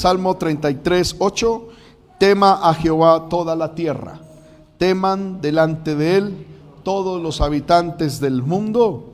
Salmo 33, 8. Tema a Jehová toda la tierra. Teman delante de él todos los habitantes del mundo,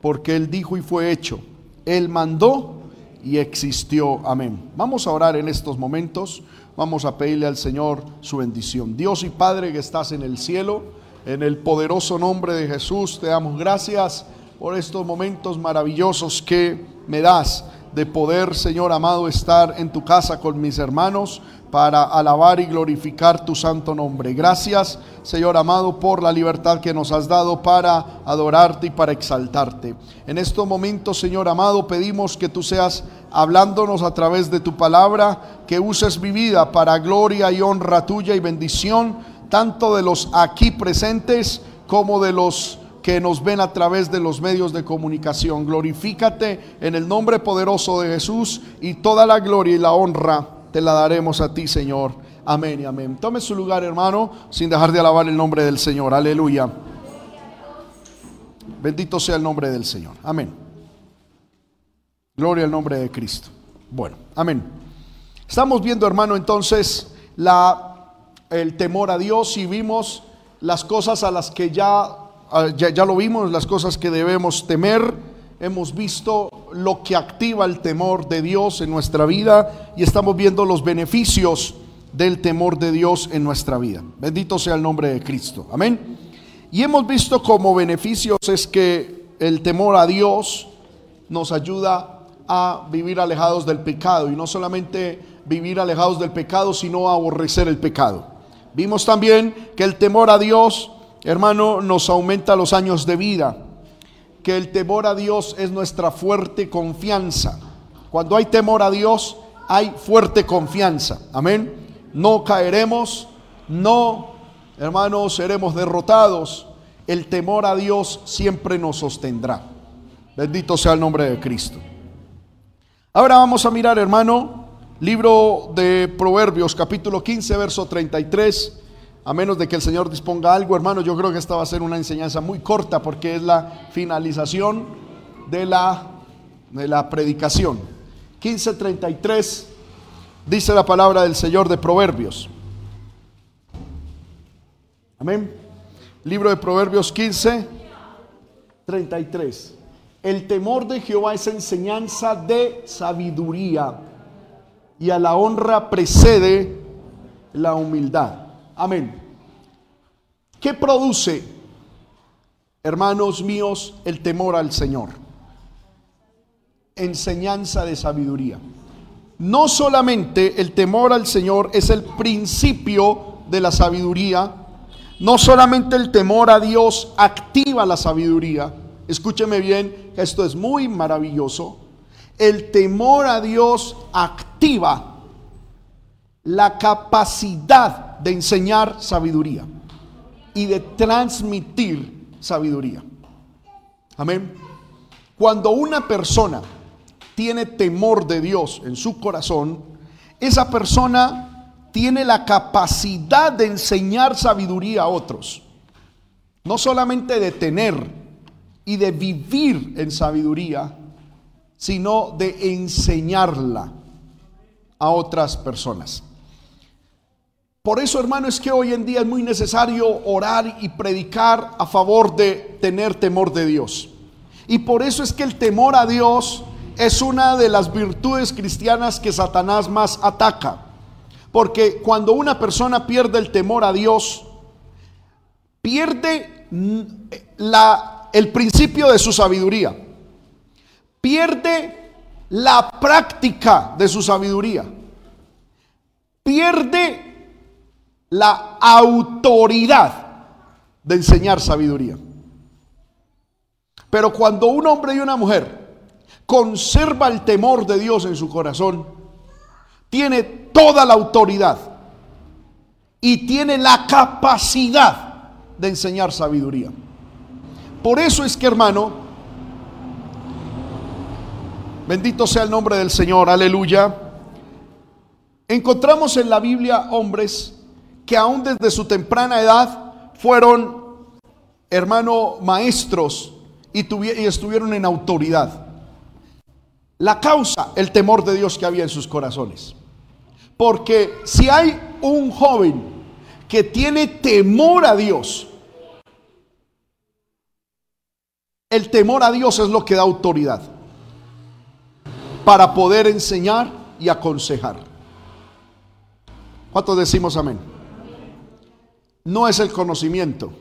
porque él dijo y fue hecho. Él mandó y existió. Amén. Vamos a orar en estos momentos. Vamos a pedirle al Señor su bendición. Dios y Padre que estás en el cielo, en el poderoso nombre de Jesús, te damos gracias por estos momentos maravillosos que me das de poder, Señor amado, estar en tu casa con mis hermanos para alabar y glorificar tu santo nombre. Gracias, Señor amado, por la libertad que nos has dado para adorarte y para exaltarte. En estos momentos, Señor amado, pedimos que tú seas hablándonos a través de tu palabra, que uses mi vida para gloria y honra tuya y bendición, tanto de los aquí presentes como de los que nos ven a través de los medios de comunicación. Glorifícate en el nombre poderoso de Jesús y toda la gloria y la honra te la daremos a ti, Señor. Amén y amén. Tome su lugar, hermano, sin dejar de alabar el nombre del Señor. Aleluya. Bendito sea el nombre del Señor. Amén. Gloria al nombre de Cristo. Bueno, amén. Estamos viendo, hermano, entonces la, el temor a Dios y vimos las cosas a las que ya Ah, ya, lo vimos, las cosas que debemos temer. Hemos visto lo que activa el temor de Dios en nuestra vida y estamos viendo los beneficios del temor de Dios en nuestra vida. Bendito sea el nombre de Cristo. Amén. Y hemos visto como beneficios es que el temor a Dios nos ayuda a vivir alejados del pecado y no solamente vivir alejados del pecado, sino a aborrecer el pecado. Vimos también que el temor a Dios hermano, nos aumenta los años de vida, que el temor a Dios es nuestra fuerte confianza. Cuando hay temor a Dios, hay fuerte confianza. Amén. No caeremos, no, hermanos, seremos derrotados. El temor a Dios siempre nos sostendrá. Bendito sea el nombre de Cristo. Ahora vamos a mirar, hermano, libro de Proverbios, capítulo 15, verso 33 a menos de que el Señor disponga algo, hermano, yo creo que esta va a ser una enseñanza muy corta porque es la finalización de la, de la predicación. 1533 dice la palabra del Señor de Proverbios. Amén. Libro de Proverbios 15, 33. El temor de Jehová es enseñanza de sabiduría y a la honra precede la humildad. Amén. ¿Qué produce, hermanos míos, el temor al Señor? Enseñanza de sabiduría. No solamente el temor al Señor es el principio de la sabiduría, no solamente el temor a Dios activa la sabiduría, escúcheme bien, esto es muy maravilloso, el temor a Dios activa la capacidad de enseñar sabiduría y de transmitir sabiduría. Amén. Cuando una persona tiene temor de Dios en su corazón, esa persona tiene la capacidad de enseñar sabiduría a otros. No solamente de tener y de vivir en sabiduría, sino de enseñarla a otras personas. Por eso, hermano, es que hoy en día es muy necesario orar y predicar a favor de tener temor de Dios. Y por eso es que el temor a Dios es una de las virtudes cristianas que Satanás más ataca. Porque cuando una persona pierde el temor a Dios, pierde la, el principio de su sabiduría. Pierde la práctica de su sabiduría. Pierde la autoridad de enseñar sabiduría. Pero cuando un hombre y una mujer conserva el temor de Dios en su corazón, tiene toda la autoridad y tiene la capacidad de enseñar sabiduría. Por eso es que, hermano, bendito sea el nombre del Señor, aleluya, encontramos en la Biblia hombres que aún desde su temprana edad fueron, hermano, maestros y, y estuvieron en autoridad. La causa, el temor de Dios que había en sus corazones. Porque si hay un joven que tiene temor a Dios, el temor a Dios es lo que da autoridad para poder enseñar y aconsejar. ¿Cuántos decimos amén? No es el conocimiento,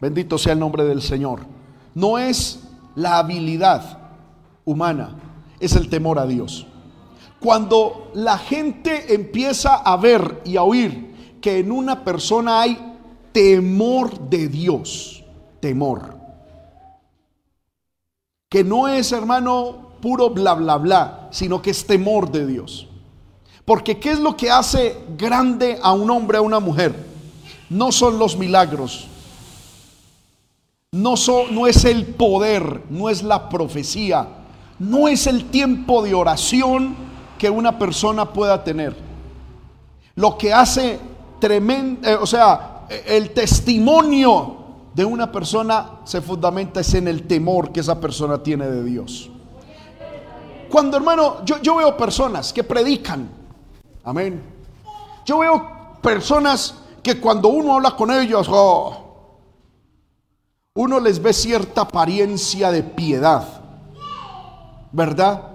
bendito sea el nombre del Señor. No es la habilidad humana, es el temor a Dios. Cuando la gente empieza a ver y a oír que en una persona hay temor de Dios, temor. Que no es, hermano, puro bla, bla, bla, sino que es temor de Dios. Porque ¿qué es lo que hace grande a un hombre, a una mujer? No son los milagros, no, es el poder, no es la profecía, no es el tiempo de oración que una persona pueda tener. Lo que hace tremendo, eh, o sea, el testimonio de una persona se fundamenta es en el temor que esa persona tiene de Dios. Cuando hermano, yo veo personas que predican, amén. Yo veo personas que cuando uno habla con ellos, oh, uno les ve cierta apariencia de piedad, ¿verdad?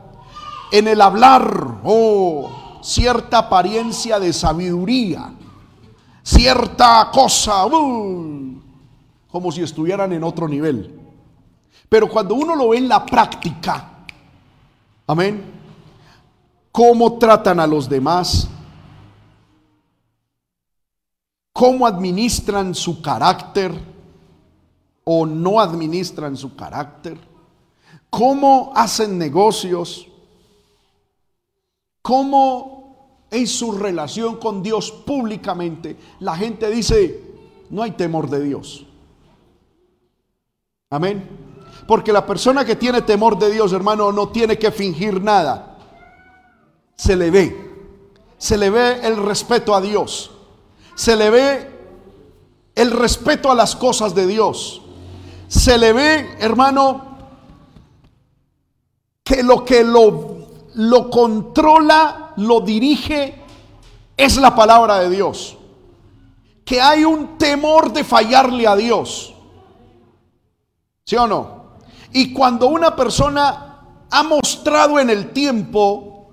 En el hablar, oh, cierta apariencia de sabiduría, cierta cosa, uh, como si estuvieran en otro nivel. Pero cuando uno lo ve en la práctica, amén, cómo tratan a los demás, cómo administran su carácter, o no administran su carácter, cómo hacen negocios, cómo en su relación con Dios públicamente la gente dice, no hay temor de Dios. Amén. Porque la persona que tiene temor de Dios, hermano, no tiene que fingir nada. Se le ve. Se le ve el respeto a Dios. Se le ve el respeto a las cosas de Dios se le ve, hermano, que lo que lo, lo controla, lo dirige, es la palabra de Dios. Que hay un temor de fallarle a Dios. ¿Sí o no? Y cuando una persona ha mostrado en el tiempo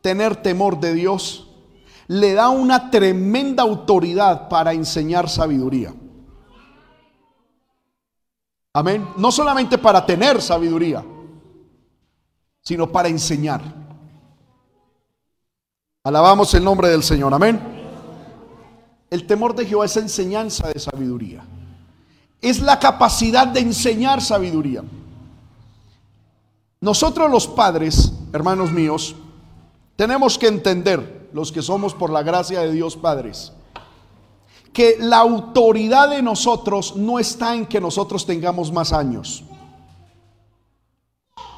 tener temor de Dios, le da una tremenda autoridad para enseñar sabiduría. Amén. No solamente para tener sabiduría, sino para enseñar. Alabamos el nombre del Señor. Amén. El temor de Jehová es enseñanza de sabiduría. Es la capacidad de enseñar sabiduría. Nosotros los padres, hermanos míos, tenemos que entender, los que somos por la gracia de Dios padres, que la autoridad de nosotros no está en que nosotros tengamos más años.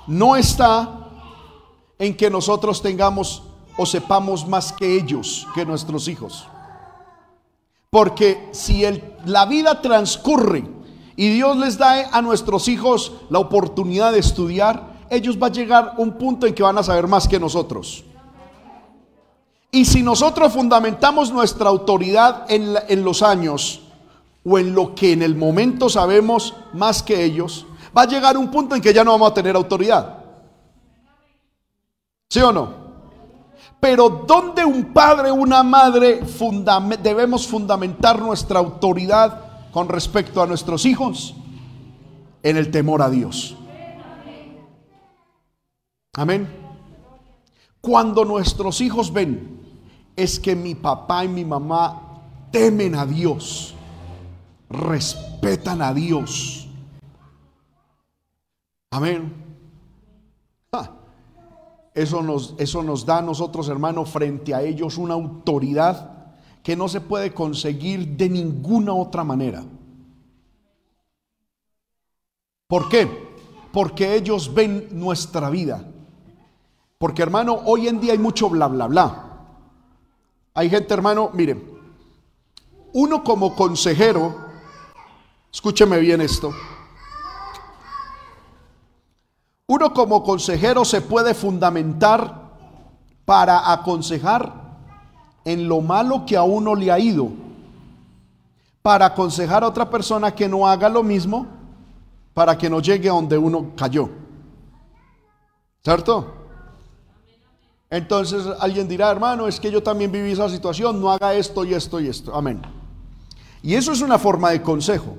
No está en que nosotros tengamos o sepamos más que ellos, que nuestros hijos. Porque si la vida transcurre y Dios les da a nuestros hijos la oportunidad de estudiar, ellos va a llegar un punto en que van a saber más que nosotros. Y si nosotros fundamentamos nuestra autoridad en, los años o en lo que en el momento sabemos más que ellos, va a llegar un punto en que ya no vamos a tener autoridad. ¿Sí o no? Pero ¿dónde un padre una madre debemos fundamentar nuestra autoridad con respecto a nuestros hijos? En el temor a Dios. Amén. Cuando nuestros hijos ven es que mi papá y mi mamá temen a Dios, respetan a Dios. Amén. Eso nos, eso nos da a nosotros, hermanos, frente a ellos una autoridad que no se puede conseguir de ninguna otra manera. ¿Por qué? Porque ellos ven nuestra vida. Porque hermano, hoy en día hay mucho bla, bla, bla. Hay gente, hermano, miren, uno como consejero, escúcheme bien esto, uno como consejero se puede fundamentar para aconsejar en lo malo que a uno le ha ido para aconsejar a otra persona que no haga lo mismo para que no llegue a donde uno cayó. ¿Cierto? Entonces alguien dirá, hermano, es que yo también viví esa situación, no haga esto y esto y esto. Amén. Y eso es una forma de consejo.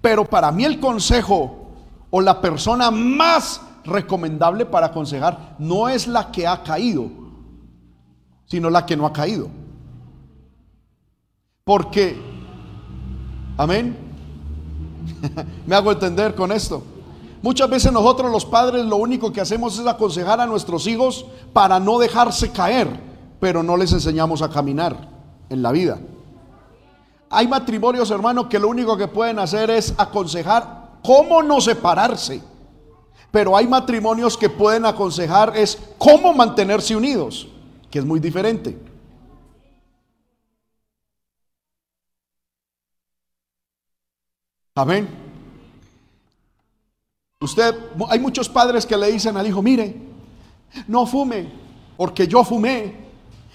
Pero para mí el consejo o la persona más recomendable para aconsejar no es la que ha caído, sino la que no ha caído. Porque, amén, me hago entender con esto. Muchas veces nosotros los padres lo único que hacemos es aconsejar a nuestros hijos para no dejarse caer, pero no les enseñamos a caminar en la vida. Hay matrimonios, hermanos, que lo único que pueden hacer es aconsejar cómo no separarse. Pero hay matrimonios que pueden aconsejar es cómo mantenerse unidos, que es muy diferente. Amén. Usted, hay muchos padres que le dicen al hijo, mire, no fume, porque yo fumé.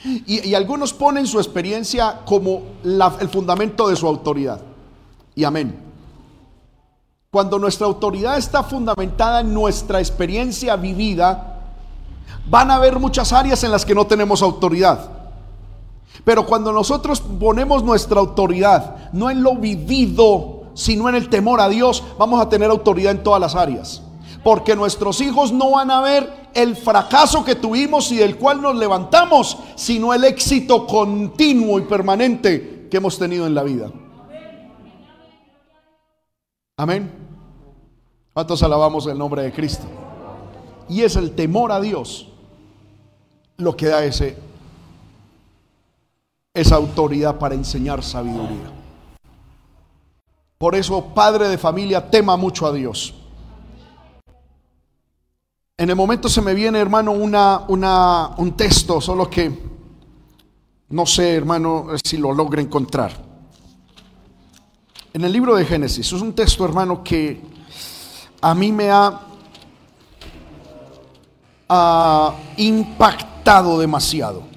Y, algunos ponen su experiencia como el fundamento de su autoridad. Y amén. Cuando nuestra autoridad está fundamentada en nuestra experiencia vivida, van a haber muchas áreas en las que no tenemos autoridad. Pero cuando nosotros ponemos nuestra autoridad, no en lo vivido, sino en el temor a Dios, vamos a tener autoridad en todas las áreas. Porque nuestros hijos no van a ver el fracaso que tuvimos y del cual nos levantamos, sino el éxito continuo y permanente que hemos tenido en la vida. Amén. ¿Cuántos alabamos el nombre de Cristo? Y es el temor a Dios lo que da ese, esa autoridad para enseñar sabiduría. Por eso, padre de familia, tema mucho a Dios. En el momento se me viene, hermano, una, una, un texto, solo que no sé, hermano, si lo logro encontrar en el libro de Génesis. Es un texto, hermano, que a mí me ha, impactado demasiado.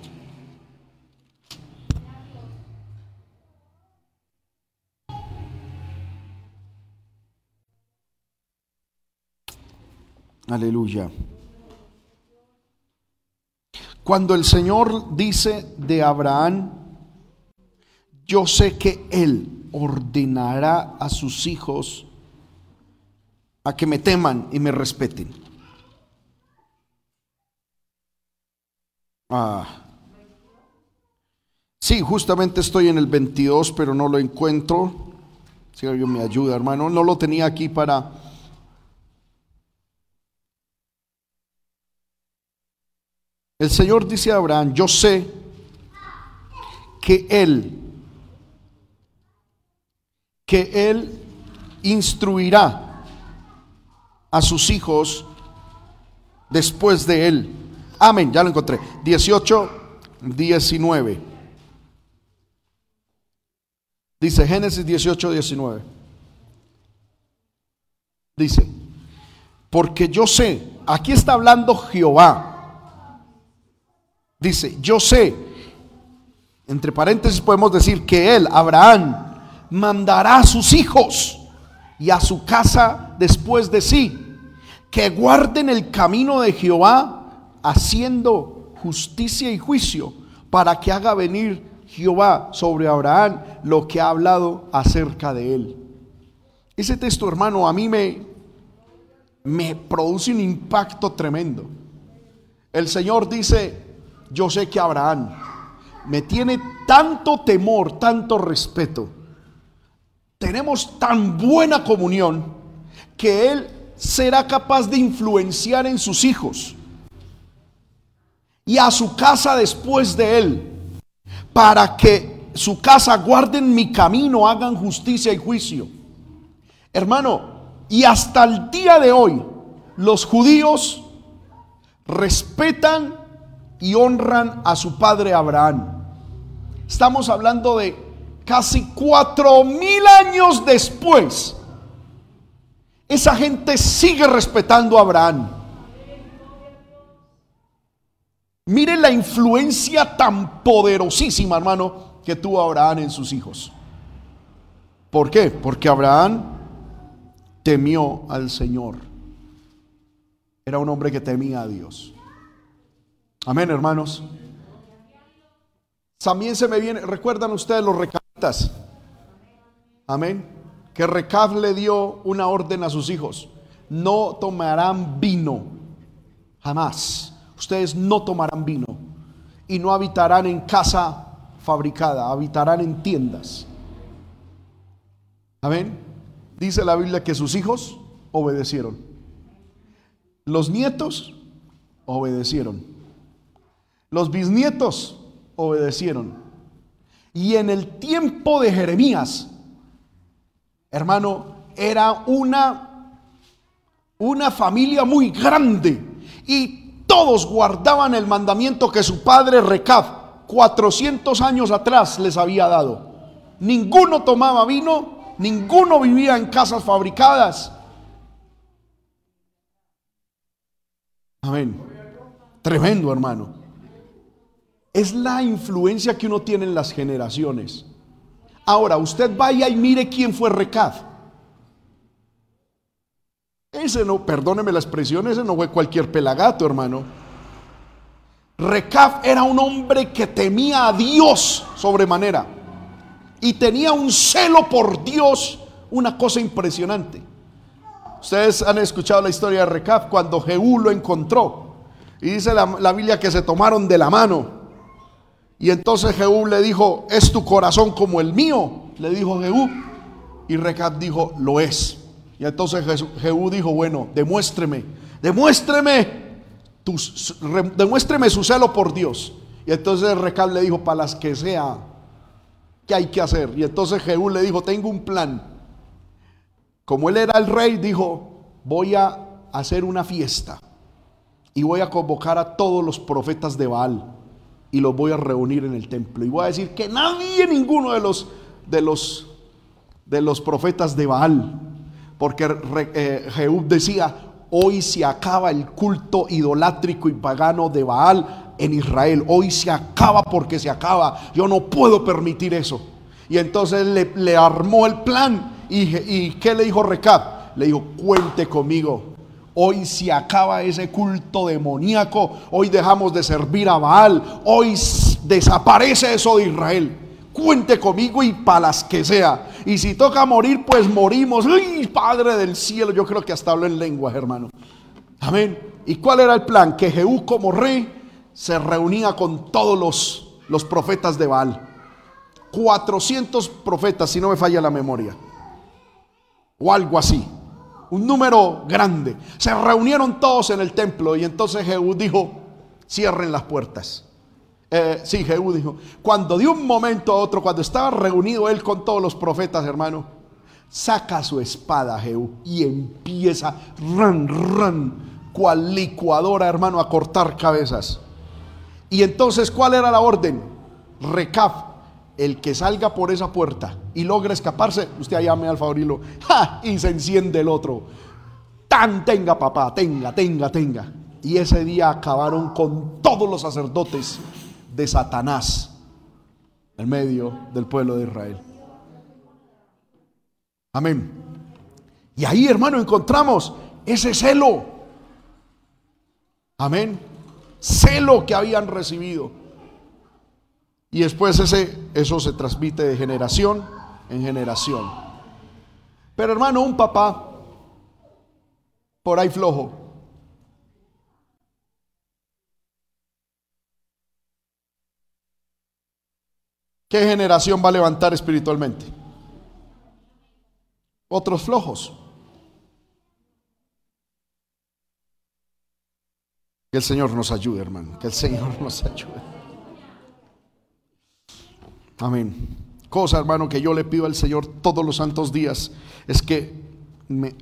Aleluya. Cuando el Señor dice de Abraham, yo sé que Él ordenará a sus hijos a que me teman y me respeten. Ah. Sí, justamente estoy en el 22, pero no lo encuentro. Si alguien me ayuda, hermano. No lo tenía aquí para... El Señor dice a Abraham, yo sé que Él que Él instruirá a sus hijos después de Él. Amén, ya lo encontré. 18, 19. Dice Génesis 18, 19. Dice, porque yo sé, aquí está hablando Jehová. Dice, yo sé, entre paréntesis podemos decir que él, Abraham, mandará a sus hijos y a su casa después de sí, que guarden el camino de Jehová, haciendo justicia y juicio, para que haga venir Jehová sobre Abraham lo que ha hablado acerca de él. Ese texto, hermano, a mí me, me produce un impacto tremendo. El Señor dice, yo sé que Abraham me tiene tanto temor, tanto respeto, tenemos tan buena comunión que Él será capaz de influenciar en sus hijos y a su casa después de Él, para que su casa guarden mi camino, hagan justicia y juicio. Hermano, y hasta el día de hoy los judíos respetan y honran a su padre Abraham. Estamos hablando de casi cuatro mil años después, esa gente sigue respetando a Abraham. Miren la influencia tan poderosísima, hermano, que tuvo Abraham en sus hijos. ¿Por qué? Porque Abraham temió al Señor. Era un hombre que temía a Dios. Amén, hermanos. También se me viene, recuerdan ustedes los recabitas. Amén. Que Recab le dio una orden a sus hijos. No tomarán vino. Jamás. Ustedes no tomarán vino. Y no habitarán en casa fabricada. Habitarán en tiendas. Amén. Dice la Biblia que sus hijos obedecieron. Los nietos obedecieron. Los bisnietos obedecieron. Y en el tiempo de Jeremías, hermano, era una, una familia muy grande. Y todos guardaban el mandamiento que su padre Recab, 400 años atrás, les había dado. Ninguno tomaba vino Ninguno vivía en casas fabricadas. Amén. Tremendo, hermano. Es la influencia que uno tiene en las generaciones. Ahora, usted vaya y mire quién fue Recad. Ese no, perdóneme la expresión, ese no fue cualquier pelagato, hermano. Recab era un hombre que temía a Dios sobremanera y tenía un celo por Dios, una cosa impresionante. Ustedes han escuchado la historia de Recab cuando Jehú lo encontró. Y dice la, Biblia que se tomaron de la mano. Y entonces Jehú le dijo, ¿es tu corazón como el mío? Le dijo Jehú. Y Recab dijo, lo es. Y entonces Jehú dijo, bueno, demuéstreme, demuéstreme, demuéstreme su celo por Dios. Y entonces Recab le dijo, para las que sea ¿qué hay que hacer? Y entonces Jehú le dijo, tengo un plan. Como él era el rey, dijo, voy a hacer una fiesta y voy a convocar a todos los profetas de Baal y los voy a reunir en el templo y voy a decir que nadie, ninguno de los de los de los profetas de Baal, porque eh, Jehú decía, hoy se acaba el culto idolátrico y pagano de Baal en Israel. Hoy se acaba porque se acaba. Yo no puedo permitir eso. Y entonces le, armó el plan. ¿Y, ¿Y qué le dijo Recap? Le dijo, cuente conmigo. Hoy se acaba ese culto demoníaco. Hoy dejamos de servir a Baal. Hoy desaparece eso de Israel. Cuente conmigo y para las que sea. Y si toca morir, pues morimos. ¡Ay, Padre del cielo! Yo creo que hasta hablo en lenguas, hermano. Amén. ¿Y cuál era el plan? Que Jehú como rey se reunía con todos los, los profetas de Baal. 400 profetas, si no me falla la memoria. O algo así. Un número grande. Se reunieron todos en el templo y entonces Jehú dijo, cierren las puertas. Eh, sí, Jehú dijo, cuando de un momento a otro, cuando estaba reunido él con todos los profetas, hermano, saca su espada Jehú y empieza, ran, ran, cual licuadora, hermano, a cortar cabezas. Y entonces, ¿cuál era la orden? Recaf, el que salga por esa puerta y logre escaparse, usted llame al favor y se enciende el otro. Tan tenga papá, tenga, tenga, tenga. Y ese día acabaron con todos los sacerdotes de Satanás en medio del pueblo de Israel. Amén. Y ahí, hermano, encontramos ese celo. Amén celo que habían recibido. Y después ese, eso se transmite de generación en generación. Pero hermano, un papá por ahí flojo. ¿Qué generación va a levantar espiritualmente? Otros flojos. Que el Señor nos ayude, hermano. Que el Señor nos ayude. Amén. Cosa, hermano, que yo le pido al Señor todos los santos días es que me,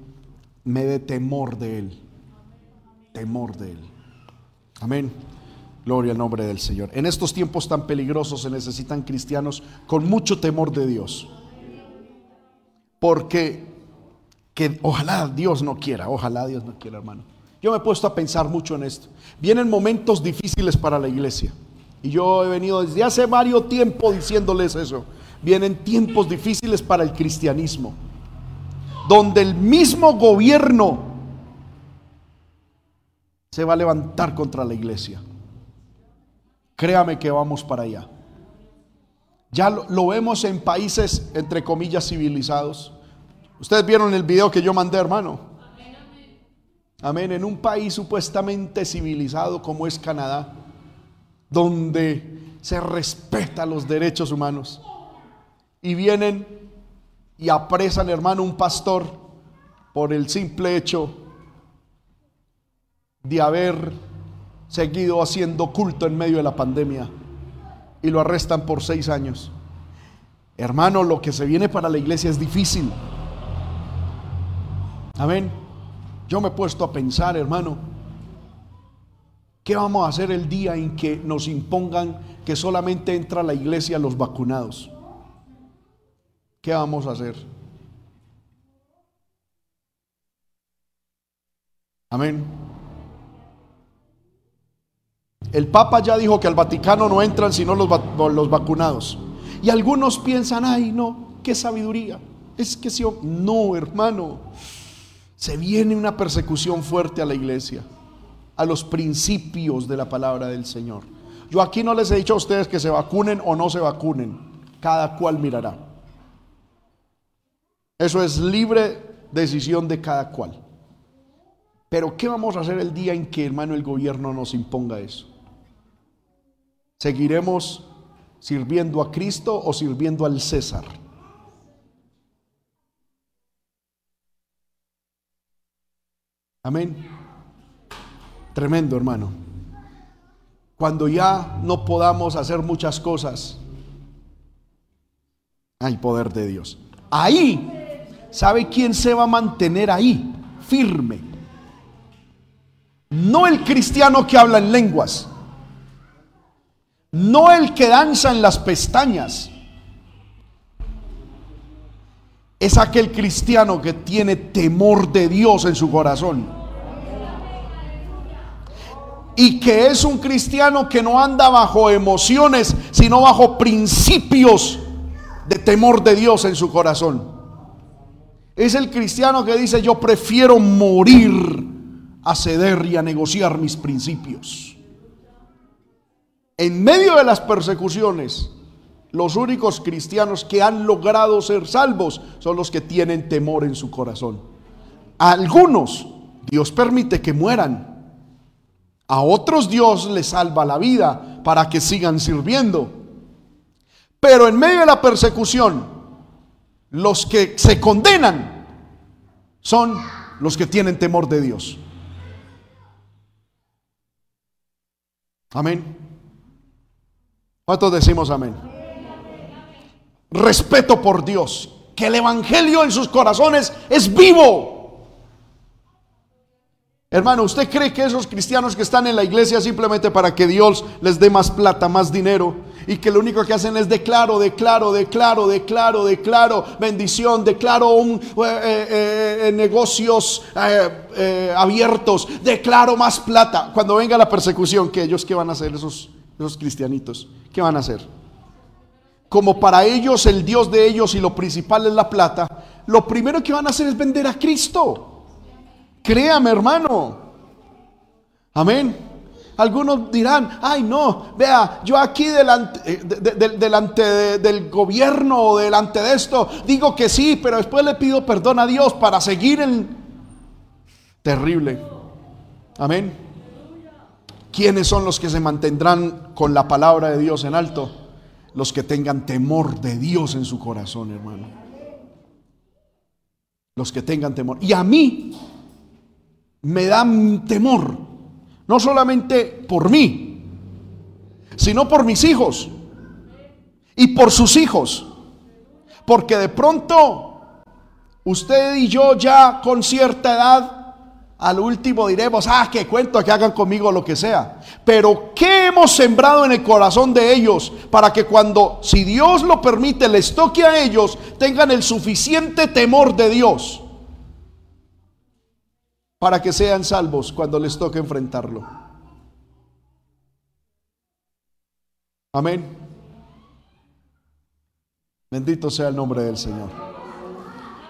me dé temor de Él. Temor de Él. Amén. Gloria al nombre del Señor. En estos tiempos tan peligrosos se necesitan cristianos con mucho temor de Dios. Porque que ojalá Dios no quiera, ojalá Dios no quiera, hermano Yo me he puesto a pensar mucho en esto. Vienen momentos difíciles para la iglesia. Y yo he venido desde hace varios tiempos diciéndoles eso. Vienen tiempos difíciles para el cristianismo. Donde el mismo gobierno se va a levantar contra la iglesia. Créame que vamos para allá. Ya lo, vemos en países, entre comillas, civilizados. Ustedes vieron el video que yo mandé, hermano. Amén. En un país supuestamente civilizado como es Canadá, donde se respeta los derechos humanos. Y vienen y apresan, hermano, un pastor por el simple hecho de haber seguido haciendo culto en medio de la pandemia y lo arrestan por seis años. Hermano, lo que se viene para la iglesia es difícil. Amén. Yo me he puesto a pensar, hermano, ¿qué vamos a hacer el día en que nos impongan que solamente entra a la iglesia los vacunados? ¿Qué vamos a hacer? Amén. El Papa ya dijo que al Vaticano no entran sino los, los vacunados. Y algunos piensan, ay, no, qué sabiduría. Es que si no, hermano, se viene una persecución fuerte a la iglesia, a los principios de la palabra del Señor. Yo aquí no les he dicho a ustedes que se vacunen o no se vacunen, cada cual mirará. Eso es libre decisión de cada cual. Pero ¿qué vamos a hacer el día en que, hermano, el gobierno nos imponga eso? ¿Seguiremos sirviendo a Cristo o sirviendo al César? Amén. Tremendo, hermano. Cuando ya no podamos hacer muchas cosas, hay poder de Dios. Ahí, ¿sabe quién se va a mantener ahí? Firme. No el cristiano que habla en lenguas no el que danza en las pestañas. Es aquel cristiano que tiene temor de Dios en su corazón. Y que es un cristiano que no anda bajo emociones, sino bajo principios de temor de Dios en su corazón. Es el cristiano que dice, yo prefiero morir a ceder y a negociar mis principios. En medio de las persecuciones, los únicos cristianos que han logrado ser salvos son los que tienen temor en su corazón. Algunos Dios permite que mueran. A otros Dios les salva la vida para que sigan sirviendo. Pero en medio de la persecución, los que se condenan son los que tienen temor de Dios. Amén. ¿Cuántos decimos amén? Respeto por Dios. Que el Evangelio en sus corazones es vivo. Hermano, ¿usted cree que esos cristianos que están en la iglesia simplemente para que Dios les dé más plata, más dinero, y que lo único que hacen es declaro, declaro, declaro, declaro, declaro bendición, declaro un, eh, eh, eh, negocios abiertos, declaro más plata? Cuando venga la persecución, ¿qué ellos qué van a hacer esos, esos cristianitos? ¿qué van a hacer? Como para ellos el Dios de ellos y lo principal es la plata, lo primero que van a hacer es vender a Cristo. Créame, hermano. Amén. Algunos dirán, ay no, vea, yo aquí delante, eh, delante del gobierno o delante de esto, digo que sí, pero después le pido perdón a Dios para seguir en... Terrible. Amén. ¿Quiénes son los que se mantendrán con la palabra de Dios en alto? Los que tengan temor de Dios en su corazón, hermano. Los que tengan temor. Y a mí me da temor, no solamente por mí, sino por mis hijos y por sus hijos. Porque de pronto usted y yo ya con cierta edad al último diremos, ah, que cuento, que hagan conmigo lo que sea. Pero ¿qué hemos sembrado en el corazón de ellos para que cuando, si Dios lo permite, les toque a ellos, tengan el suficiente temor de Dios? Para que sean salvos cuando les toque enfrentarlo. Amén. Bendito sea el nombre del Señor.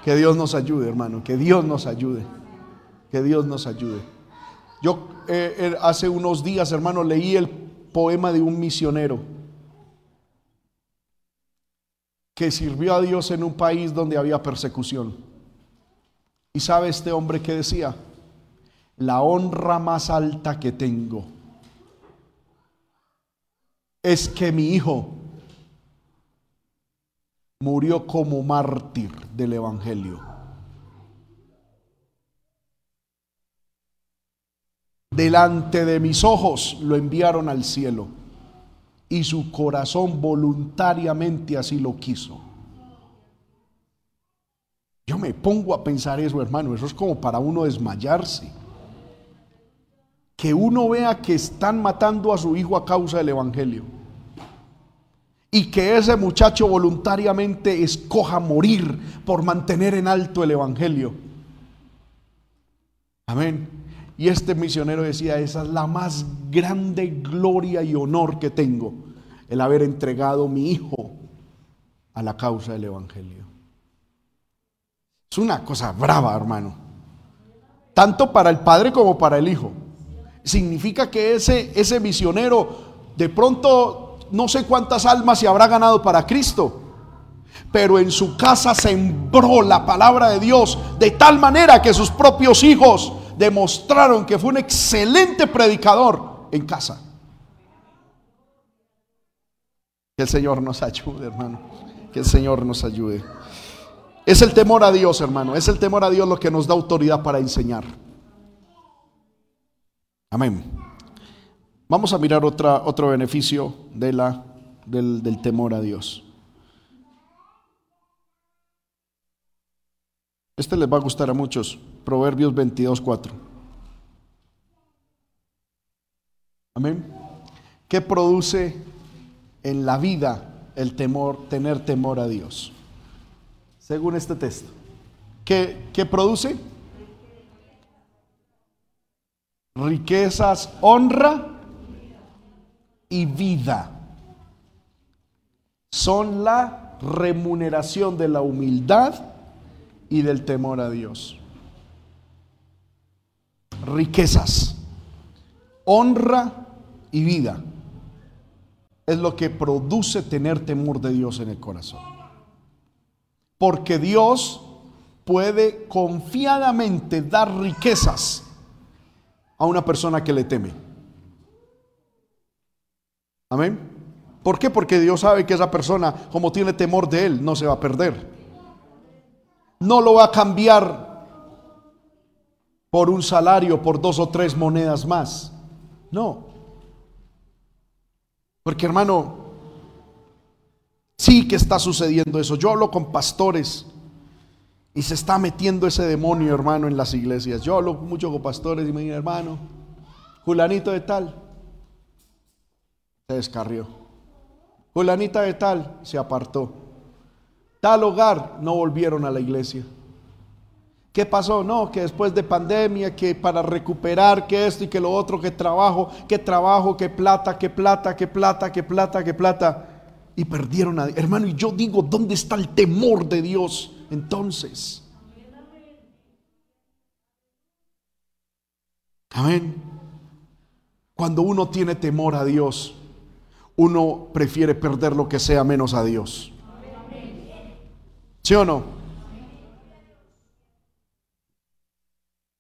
Que Dios nos ayude, hermano. Que Dios nos ayude. Que Dios nos ayude. Yo eh, eh, hace unos días, hermano, leí el poema de un misionero que sirvió a Dios en un país donde había persecución. Y sabe este hombre que decía, la honra más alta que tengo es que mi hijo murió como mártir del Evangelio. Delante de mis ojos lo enviaron al cielo y su corazón voluntariamente así lo quiso. Yo me pongo a pensar eso, hermano, eso es como para uno desmayarse que uno vea que están matando a su hijo a causa del Evangelio. Y que ese muchacho voluntariamente escoja morir por mantener en alto el Evangelio. Amén. Y este misionero decía, esa es la más grande gloria y honor que tengo, el haber entregado mi hijo a la causa del Evangelio. Es una cosa brava, hermano. Tanto para el padre como para el hijo significa que ese, ese misionero de pronto no sé cuántas almas se habrá ganado para Cristo, pero en su casa sembró la palabra de Dios de tal manera que sus propios hijos demostraron que fue un excelente predicador en casa. Que el Señor nos ayude, hermano. Que el Señor nos ayude. Es el temor a Dios, hermano. Es el temor a Dios lo que nos da autoridad para enseñar. Amén. Vamos a mirar otro beneficio de la, del, del temor a Dios. Este les va a gustar a muchos. Proverbios 22, 4. Amén. ¿Qué produce en la vida el temor, tener temor a Dios? Según este texto. ¿Qué, qué produce? Riquezas, honra y vida. Son la remuneración de la humildad y del temor a Dios. Riquezas, honra y vida es lo que produce tener temor de Dios en el corazón. Porque Dios puede confiadamente dar riquezas a una persona que le teme. Amén. ¿Por qué? Porque Dios sabe que esa persona, como tiene temor de Él, no se va a perder. No lo va a cambiar por un salario, por dos o tres monedas más. No. Porque hermano, sí que está sucediendo eso. Yo hablo con pastores y se está metiendo ese demonio, hermano, en las iglesias. Yo hablo mucho con pastores y me dicen, hermano, Julanito de tal, se descarrió. Julanita de tal, se apartó. Tal hogar, no volvieron a la iglesia. ¿Qué pasó? No, que después de pandemia, que para recuperar, que esto y que lo otro, que trabajo, que trabajo, que plata, que plata, que plata, que plata, que plata. Y perdieron a... Hermano, y yo digo, ¿dónde está el temor de Dios? Entonces. Amén. Cuando uno tiene temor a Dios, uno prefiere perder lo que sea menos a Dios. ¿Sí o no?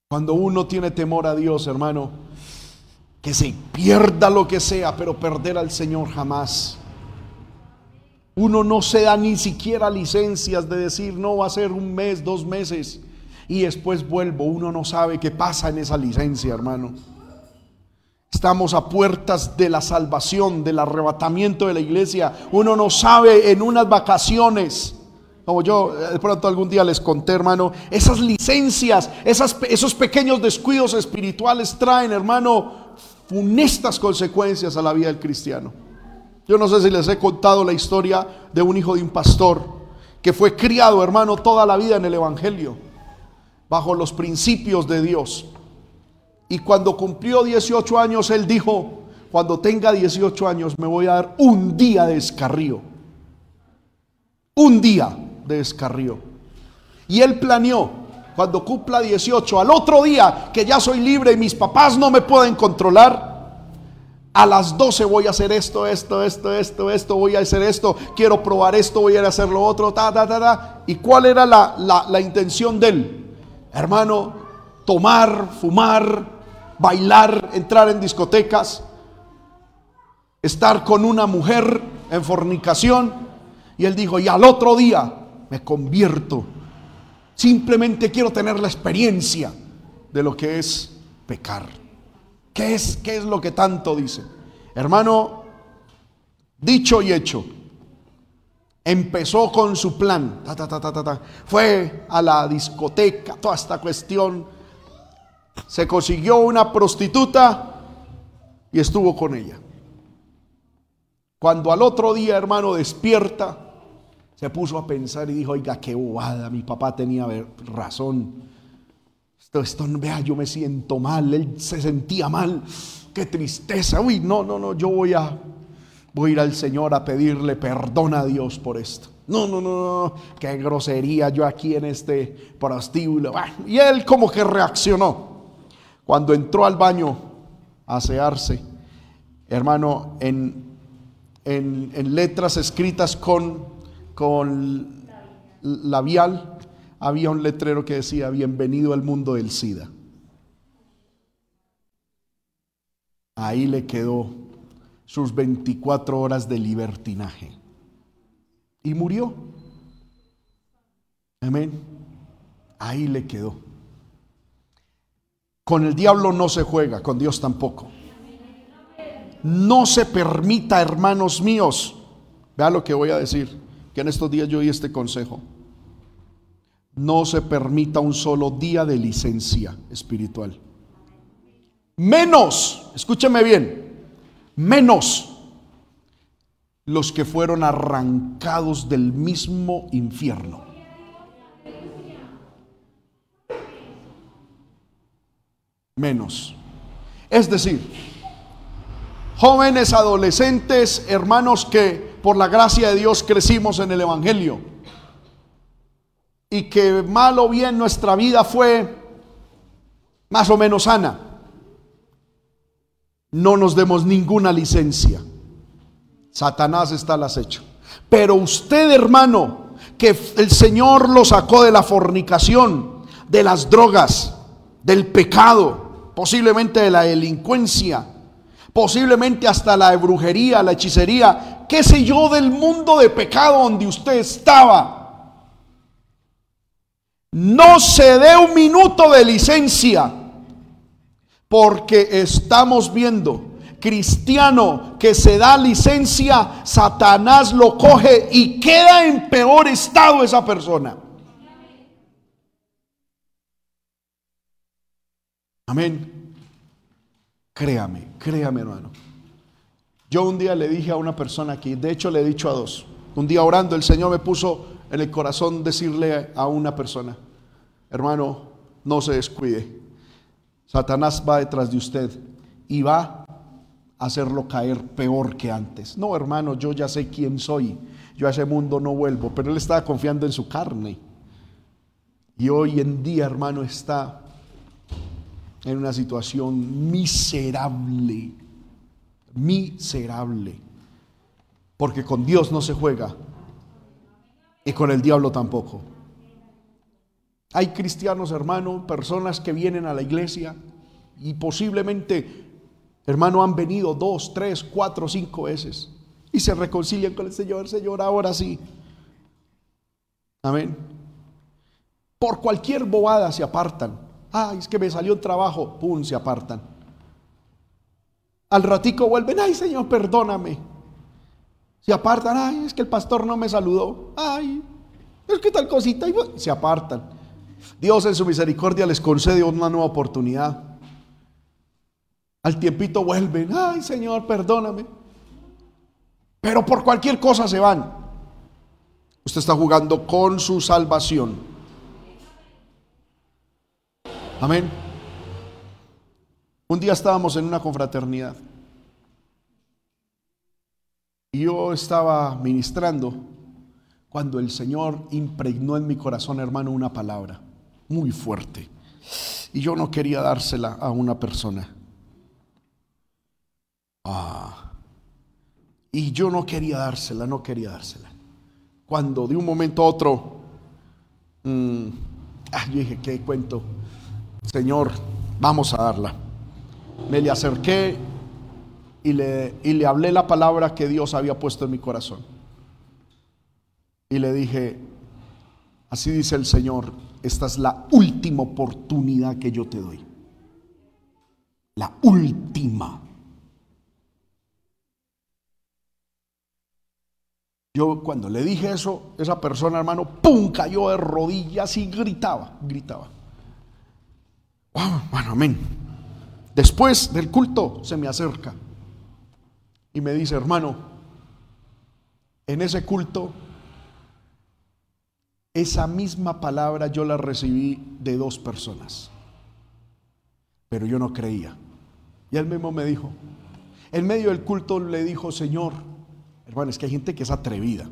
Cuando uno tiene temor a Dios, hermano, que se pierda lo que sea, pero perder al Señor jamás. Uno no se da ni siquiera licencias de decir, no va a ser un mes, dos meses, y después vuelvo. Uno no sabe qué pasa en esa licencia, hermano. Estamos a puertas de la salvación, del arrebatamiento de la iglesia. Uno no sabe en unas vacaciones. Como yo de pronto algún día les conté, hermano, esas licencias, esos pequeños descuidos espirituales traen, hermano, funestas consecuencias a la vida del cristiano. Yo no sé si les he contado la historia de un hijo de un pastor que fue criado, hermano, toda la vida en el Evangelio, bajo los principios de Dios. Y cuando cumplió 18 años, él dijo, cuando tenga 18 años me voy a dar un día de descarrío. Un día de descarrío. Y él planeó, cuando cumpla 18, al otro día que ya soy libre y mis papás no me pueden controlar, a las 12 voy a hacer esto, esto, esto, esto, esto, voy a hacer esto, quiero probar esto, voy a hacer lo otro, ta, ta, ta, ta. ¿Y cuál era la, la, la intención de él? Hermano, tomar, fumar, bailar, entrar en discotecas, estar con una mujer en fornicación. Y él dijo, y al otro día me convierto. Simplemente quiero tener la experiencia de lo que es pecar. ¿Qué es, qué es lo que tanto dice? Hermano, dicho y hecho. Empezó con su plan. Fue a la discoteca, toda esta cuestión se consiguió una prostituta y estuvo con ella. Cuando al otro día, hermano, despierta, se puso a pensar y dijo, oiga, qué bobada, mi papá tenía razón. Esto, vea, yo me siento mal, él se sentía mal, qué tristeza. Uy, no, no, no, yo voy a, voy a ir al Señor a pedirle perdón a Dios por esto. No, no, no, no, qué grosería yo aquí en este prostíbulo. Y él como que reaccionó. Cuando entró al baño a asearse, hermano, en, en, letras escritas con, con labial, había un letrero que decía, bienvenido al mundo del SIDA. Ahí le quedó sus 24 horas de libertinaje. Y murió. Amén. Ahí le quedó. Con el diablo no se juega, con Dios tampoco. No se permita, hermanos míos, vea lo que voy a decir, que en estos días yo oí este consejo. No se permita un solo día de licencia espiritual. Menos, escúcheme bien, menos los que fueron arrancados del mismo infierno. menos. Es decir, jóvenes, adolescentes, hermanos que por la gracia de Dios crecimos en el Evangelio y que mal o bien nuestra vida fue más o menos sana. No nos demos ninguna licencia. Satanás está al acecho. Pero usted, hermano, que el Señor lo sacó de la fornicación, de las drogas, del pecado, posiblemente de la delincuencia, posiblemente hasta la brujería, la hechicería, qué sé yo, del mundo de pecado donde usted estaba. No se dé un minuto de licencia, porque estamos viendo cristiano que se da licencia, Satanás lo coge y queda en peor estado esa persona. Amén. Créame, créame hermano. Yo un día le dije a una persona aquí, de hecho le he dicho a dos, un día orando el Señor me puso en el corazón decirle a una persona, hermano, no se descuide. Satanás va detrás de usted y va a hacerlo caer peor que antes. No, hermano, yo ya sé quién soy. Yo a ese mundo no vuelvo, pero él estaba confiando en su carne. Y hoy en día, hermano, está en una situación miserable, miserable, porque con Dios no se juega y con el diablo tampoco. Hay cristianos, hermano, personas que vienen a la iglesia y posiblemente, hermano, han venido dos, tres, cuatro, cinco veces y se reconcilian con el Señor, Señor, ahora sí. Amén. Por cualquier bobada se apartan. Ay, es que me salió un trabajo. Pum, se apartan. Al ratico vuelven. Ay, Señor, perdóname. Se apartan. Ay, es que el pastor no me saludó. Ay, es que tal cosita. Y se apartan. Dios en su misericordia les concede una nueva oportunidad. Al tiempito vuelven. Ay, Señor, perdóname. Pero por cualquier cosa se van. Usted está jugando con su salvación. Amén. Un día estábamos en una confraternidad yo estaba ministrando cuando el Señor impregnó en mi corazón, hermano, una palabra muy fuerte. Y yo no quería dársela a una persona. Ah. Y yo no quería dársela, no quería dársela. Cuando de un momento a otro, mm, ah, yo dije, ¿qué cuento? Señor, vamos a darla me le acerqué y le, y le hablé la palabra que Dios había puesto en mi corazón. Y le dije, así dice el Señor, esta es la última oportunidad que yo te doy. La última. Yo cuando le dije eso, esa persona, hermano, ¡pum! cayó de rodillas y gritaba, gritaba. bueno, amén. Después del culto se me acerca y me dice, hermano, en ese culto, esa misma palabra yo la recibí de dos personas, pero yo no creía. Y él mismo me dijo, en medio del culto le dijo, Señor, hermano, es que hay gente que es atrevida.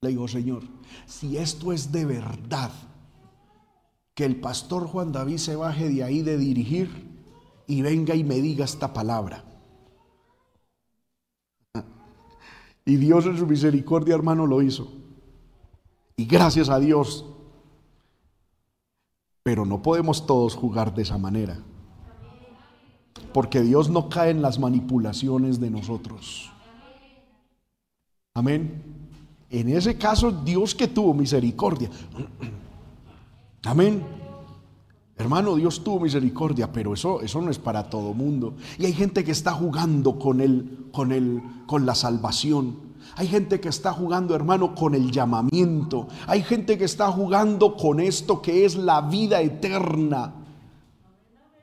Le digo, Señor, si esto es de verdad, que el pastor Juan David se baje de ahí de dirigir y venga y me diga esta palabra. Y Dios en su misericordia, hermano, lo hizo. Y gracias a Dios. Pero no podemos todos jugar de esa manera. Porque Dios no cae en las manipulaciones de nosotros. Amén. En ese caso, Dios que tuvo misericordia. Amén. Hermano, Dios tuvo misericordia, pero eso, eso no es para todo mundo. Y hay gente que está jugando con el, con el, con la salvación. Hay gente que está jugando, hermano, con el llamamiento. Hay gente que está jugando con esto que es la vida eterna.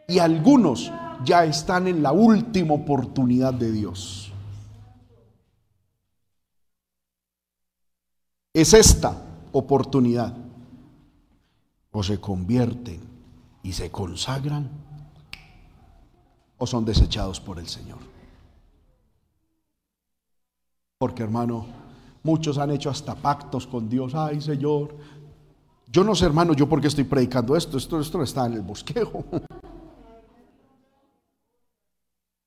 Y algunos ya están en la última oportunidad de Dios. Es esta oportunidad o se convierten y se consagran o son desechados por el Señor. Porque hermano, muchos han hecho hasta pactos con Dios. Ay Señor, yo no sé hermano, yo porque estoy predicando esto, esto, esto está en el bosquejo.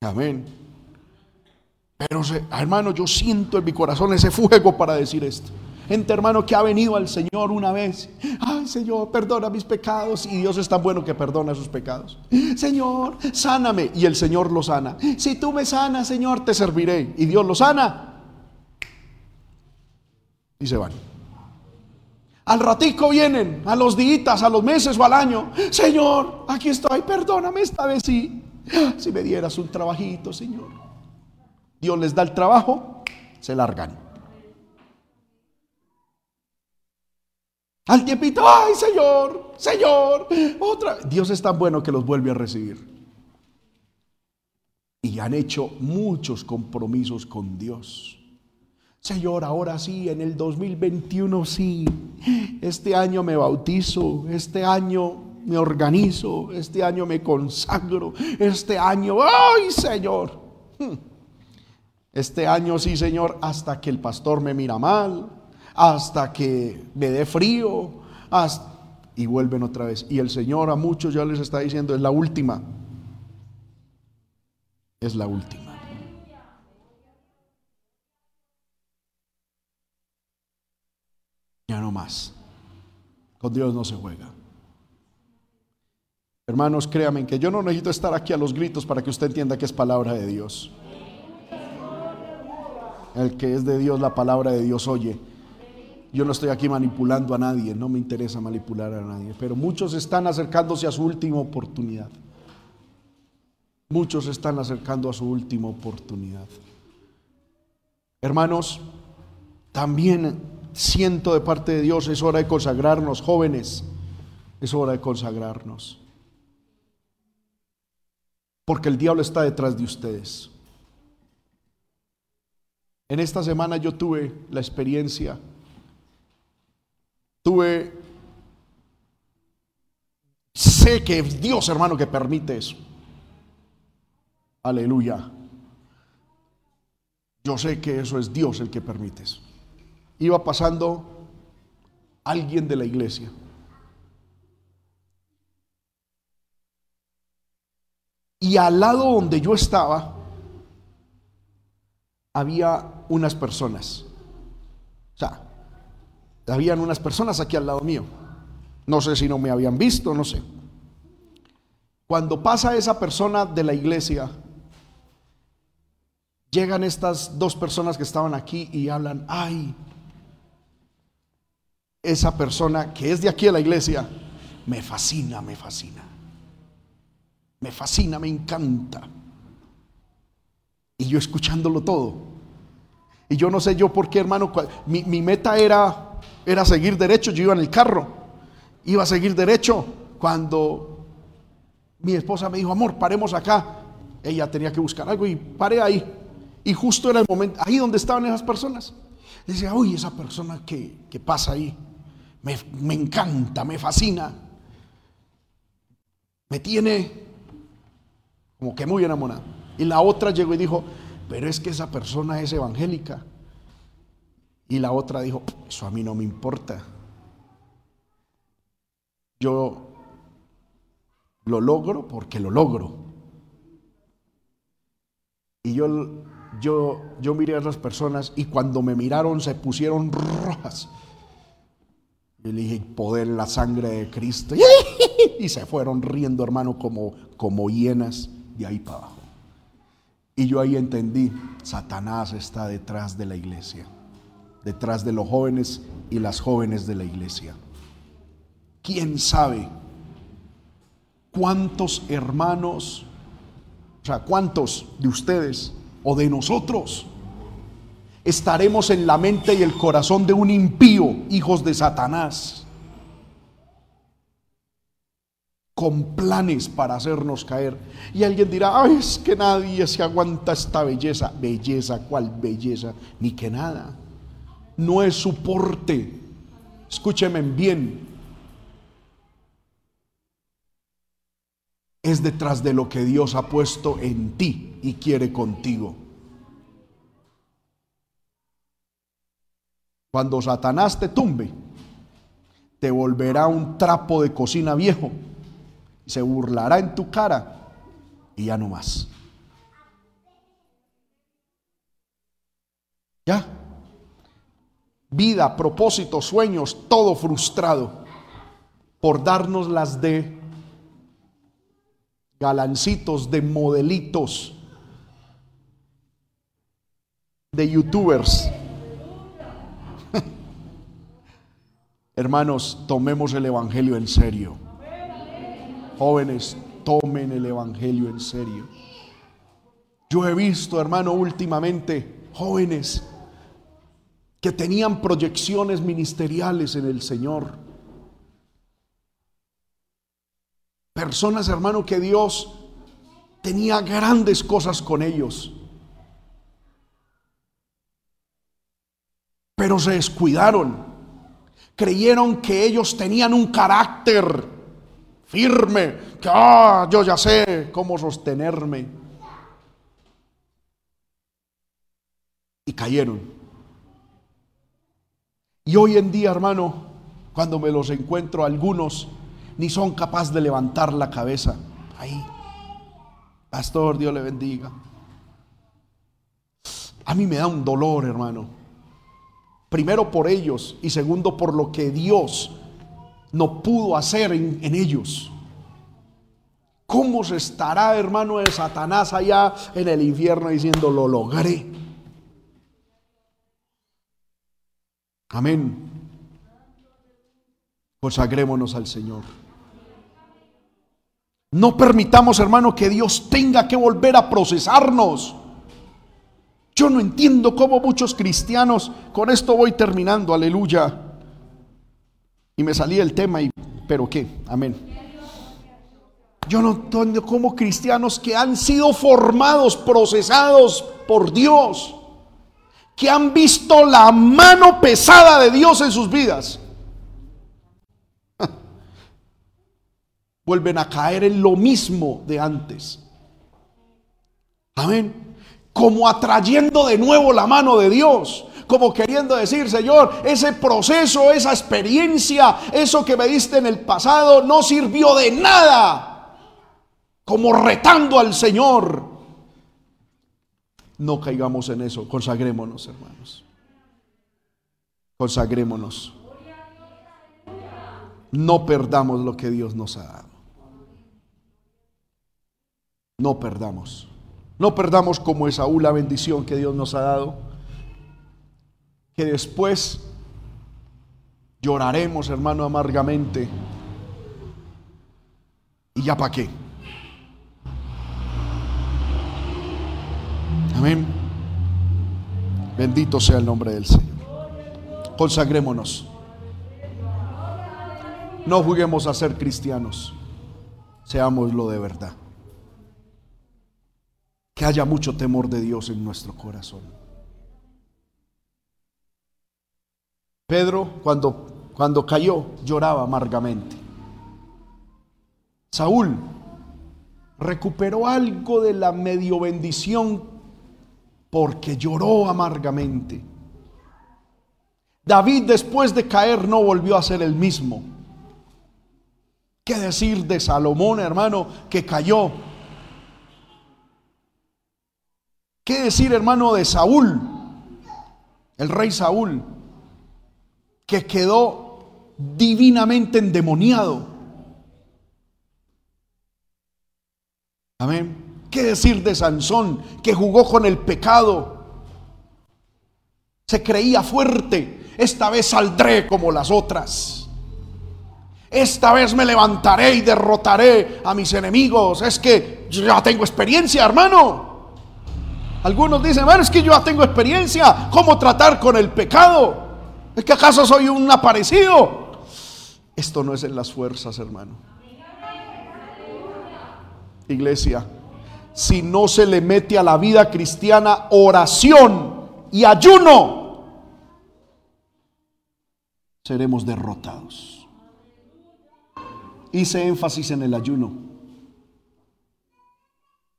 Amén. Pero hermano, yo siento en mi corazón ese fuego para decir esto. Gente hermano que ha venido al Señor una vez. Ay Señor, perdona mis pecados. Y Dios es tan bueno que perdona sus pecados. Señor, sáname. Y el Señor lo sana. Si tú me sanas, Señor, te serviré. Y Dios lo sana. Y se van. Al ratico vienen, a los días, a los meses o al año. Señor, aquí estoy, perdóname esta vez sí. Si me dieras un trabajito, Señor. Dios les da el trabajo, se largan. Al tiempito, ay Señor, Señor, otra. Dios es tan bueno que los vuelve a recibir. Y han hecho muchos compromisos con Dios. Señor, ahora sí, en el 2021 sí. Este año me bautizo, este año me organizo, este año me consagro, este año, ay Señor. Este año sí, Señor, hasta que el pastor me mira mal, hasta que me dé frío, y vuelven otra vez. Y el Señor a muchos ya les está diciendo, es la última. Es la última. Ya no más. Con Dios no se juega. Hermanos, créanme que yo no necesito estar aquí a los gritos para que usted entienda que es palabra de Dios. El que es de Dios, la palabra de Dios oye. Yo no estoy aquí manipulando a nadie, no me interesa manipular a nadie, pero muchos están acercándose a su última oportunidad. Muchos están acercando a su última oportunidad. Hermanos, también siento de parte de Dios, es hora de consagrarnos, jóvenes, es hora de consagrarnos. Porque el diablo está detrás de ustedes. En esta semana yo tuve la experiencia Tuve sé que es Dios, hermano, que permite eso. Aleluya. Yo sé que eso es Dios el que permite eso. Iba pasando alguien de la iglesia. Y al lado donde yo estaba, había unas personas. O sea, habían unas personas aquí al lado mío. No sé si no me habían visto, no sé. Cuando pasa esa persona de la iglesia, llegan estas dos personas que estaban aquí y hablan, ay, esa persona que es de aquí a la iglesia, me fascina, me fascina. Me fascina, me encanta. Y yo escuchándolo todo. Y yo no sé yo por qué, hermano, mi, mi meta era, era seguir derecho. Yo iba en el carro, iba a seguir derecho. Cuando mi esposa me dijo, amor, paremos acá. Ella tenía que buscar algo y paré ahí. Y justo era el momento, ahí donde estaban esas personas. Decía, uy, esa persona que, pasa ahí, me, me encanta, me fascina. Me tiene como que muy enamorado. Y la otra llegó y dijo, pero es que esa persona es evangélica. Y la otra dijo, eso a mí no me importa. Yo lo logro porque lo logro. Y yo, yo, yo miré a esas personas y cuando me miraron se pusieron rojas. Y le dije, poder la sangre de Cristo. Y se fueron riendo, hermano, como, como hienas de ahí para abajo. Y yo ahí entendí, Satanás está detrás de la iglesia, detrás de los jóvenes y las jóvenes de la iglesia. ¿Quién sabe cuántos hermanos, o sea, cuántos de ustedes o de nosotros estaremos en la mente y el corazón de un impío, hijos de Satanás? con planes para hacernos caer. Y alguien dirá, Ay, es que nadie se aguanta esta belleza. Belleza, ¿cuál belleza? Ni que nada. No es su porte. Escúcheme bien. Es detrás de lo que Dios ha puesto en ti y quiere contigo. Cuando Satanás te tumbe, te volverá un trapo de cocina viejo se burlará en tu cara y ya no más. Ya. Vida, propósitos, sueños, todo frustrado por darnos las de galancitos, de modelitos, de youtubers. Hermanos, tomemos el Evangelio en serio. Jóvenes, tomen el Evangelio en serio. Yo he visto, hermano, últimamente jóvenes que tenían proyecciones ministeriales en el Señor. Personas, hermano, que Dios tenía grandes cosas con ellos. Pero se descuidaron. Creyeron que ellos tenían un carácter firme, que ah, yo ya sé cómo sostenerme. Y cayeron. Y hoy en día, hermano, cuando me los encuentro, algunos ni son capaces de levantar la cabeza. Ahí, pastor, Dios le bendiga. A mí me da un dolor, hermano. Primero por ellos y segundo por lo que Dios no pudo hacer en, ellos. ¿Cómo se estará, hermano, de Satanás allá en el infierno diciendo, lo logré? Amén. Consagrémonos al Señor. No permitamos, hermano, que Dios tenga que volver a procesarnos. Yo no entiendo cómo muchos cristianos, con esto voy terminando, aleluya y me salía el tema y, pero qué, amén. Yo no entiendo cómo cristianos que han sido formados, procesados por Dios, que han visto la mano pesada de Dios en sus vidas. vuelven a caer en lo mismo de antes. Amén. Como atrayendo de nuevo la mano de Dios. Como queriendo decir, Señor, ese proceso, esa experiencia, eso que me diste en el pasado no sirvió de nada. Como retando al Señor. No caigamos en eso. Consagrémonos, hermanos. Consagrémonos. No perdamos lo que Dios nos ha dado. No perdamos. No perdamos como Esaú la bendición que Dios nos ha dado. Que después lloraremos, hermano, amargamente. ¿Y ya para qué? Amén. Bendito sea el nombre del Señor. Consagrémonos. No juguemos a ser cristianos. Seámoslo de verdad. Que haya mucho temor de Dios en nuestro corazón. Pedro, cuando, cuando cayó, lloraba amargamente. Saúl recuperó algo de la medio bendición porque lloró amargamente. David después de caer no volvió a ser el mismo. ¿Qué decir de Salomón, hermano, que cayó? ¿Qué decir, hermano, de Saúl? El rey Saúl, que quedó divinamente endemoniado. Amén. ¿Qué decir de Sansón que jugó con el pecado? Se creía fuerte. Esta vez saldré como las otras. Esta vez me levantaré y derrotaré a mis enemigos. Es que yo ya tengo experiencia, hermano. Algunos dicen, bueno, es que yo ya tengo experiencia. ¿Cómo tratar con el pecado? ¿Es que acaso soy un aparecido? Esto no es en las fuerzas, hermano. Iglesia, si no se le mete a la vida cristiana oración y ayuno, seremos derrotados. Hice énfasis en el ayuno,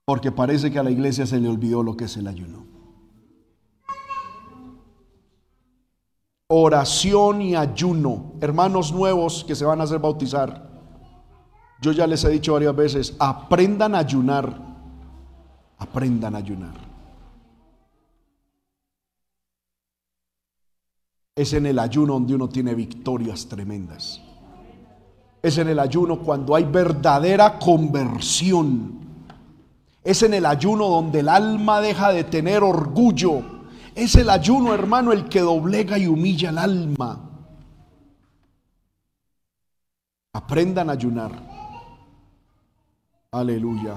porque parece que a la iglesia se le olvidó lo que es el ayuno. Oración y ayuno, hermanos nuevos que se van a hacer bautizar. Yo ya les he dicho varias veces, aprendan a ayunar aprendan a ayunar. Es en el ayuno donde uno tiene victorias tremendas. Es en el ayuno cuando hay verdadera conversión. Es en el ayuno donde el alma deja de tener orgullo. Es el ayuno, hermano, el que doblega y humilla el alma. Aprendan a ayunar. Aleluya.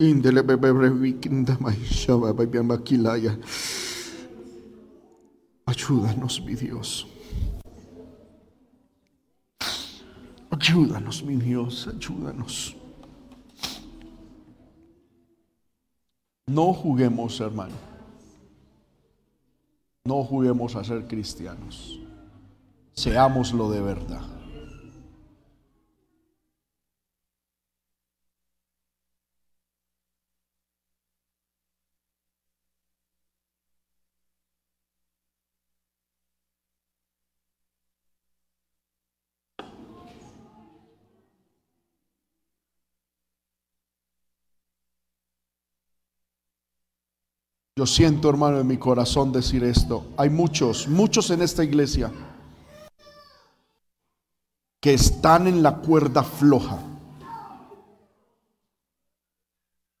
Indele maishaba. Ayúdanos, mi Dios. Ayúdanos, mi Dios, ayúdanos. No juguemos, hermano. No juguemos a ser cristianos. Seámoslo de verdad. Yo siento, hermano, en mi corazón decir esto. Hay muchos, muchos en esta iglesia que están en la cuerda floja.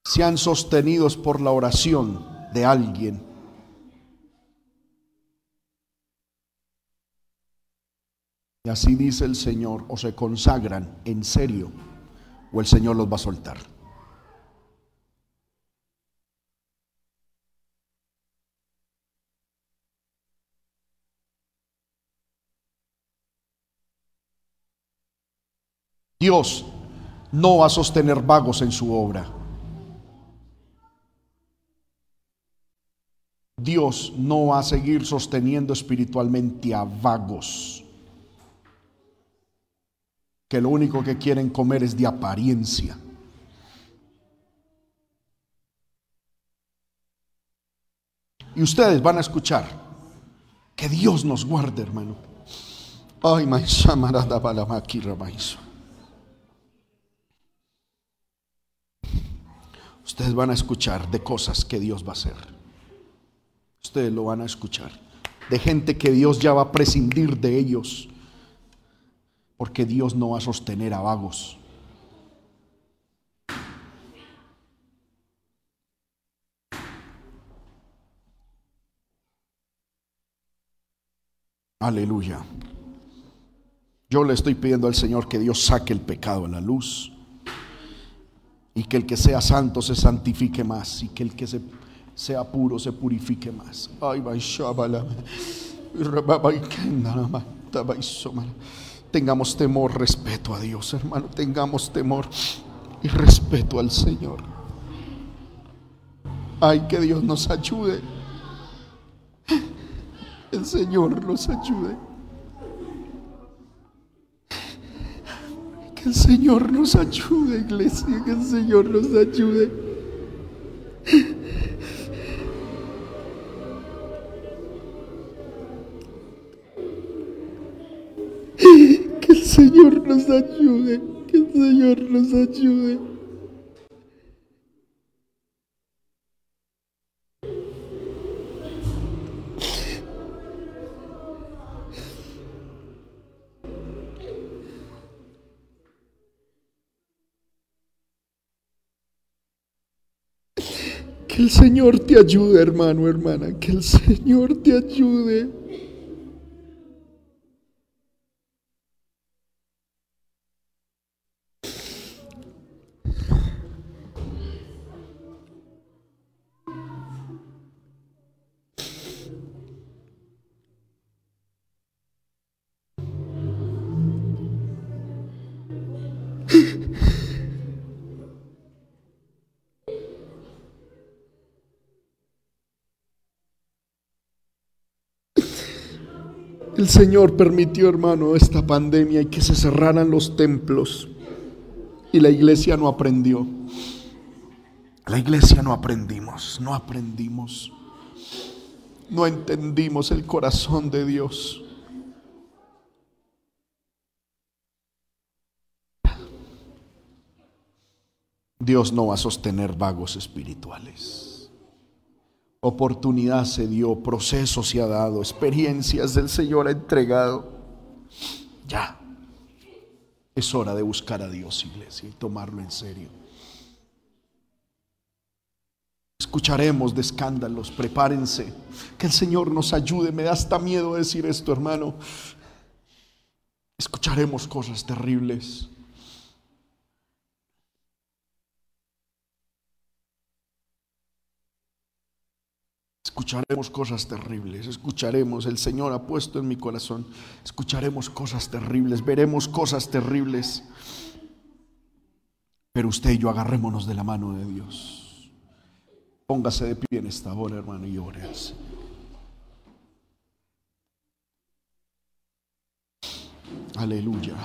sean sostenidos por la oración de alguien. Y así dice el Señor, o se consagran en serio, o el Señor los va a soltar. Dios no va a sostener vagos en su obra. Dios no va a seguir sosteniendo espiritualmente a vagos que lo único que quieren comer es de apariencia. Y ustedes van a escuchar que Dios nos guarde, hermano. Ay, Ustedes van a escuchar de cosas que Dios va a hacer. Ustedes lo van a escuchar. De gente que Dios ya va a prescindir de ellos. Porque Dios no va a sostener a vagos. Aleluya. Yo le estoy pidiendo al Señor que Dios saque el pecado a la luz y que el que sea santo se santifique más y que el que se sea puro, se purifique más. Tengamos temor, respeto a Dios, hermano. Tengamos temor y respeto al Señor. Ay, que Dios nos ayude. El Señor nos ayude. Que el Señor nos ayude, iglesia. Que el Señor nos ayude. Señor nos ayude, que el Señor nos ayude. Que el Señor te ayude, hermano, hermana. Que el Señor te ayude. El Señor permitió, hermano, esta pandemia y que se cerraran los templos. Y la iglesia no aprendió. La iglesia no aprendimos, no aprendimos. No entendimos el corazón de Dios. Dios no va a sostener vagos espirituales oportunidad se dio, proceso se ha dado, experiencias del Señor ha entregado. Ya, es hora de buscar a Dios, iglesia, y tomarlo en serio. Escucharemos de escándalos, prepárense, que el Señor nos ayude. Me da hasta miedo decir esto, hermano. Escucharemos cosas terribles. Escucharemos cosas terribles, escucharemos, el Señor ha puesto en mi corazón, escucharemos cosas terribles, veremos cosas terribles. Pero usted y yo agarrémonos de la mano de Dios. Póngase de pie en esta hora, hermano, y ore Aleluya.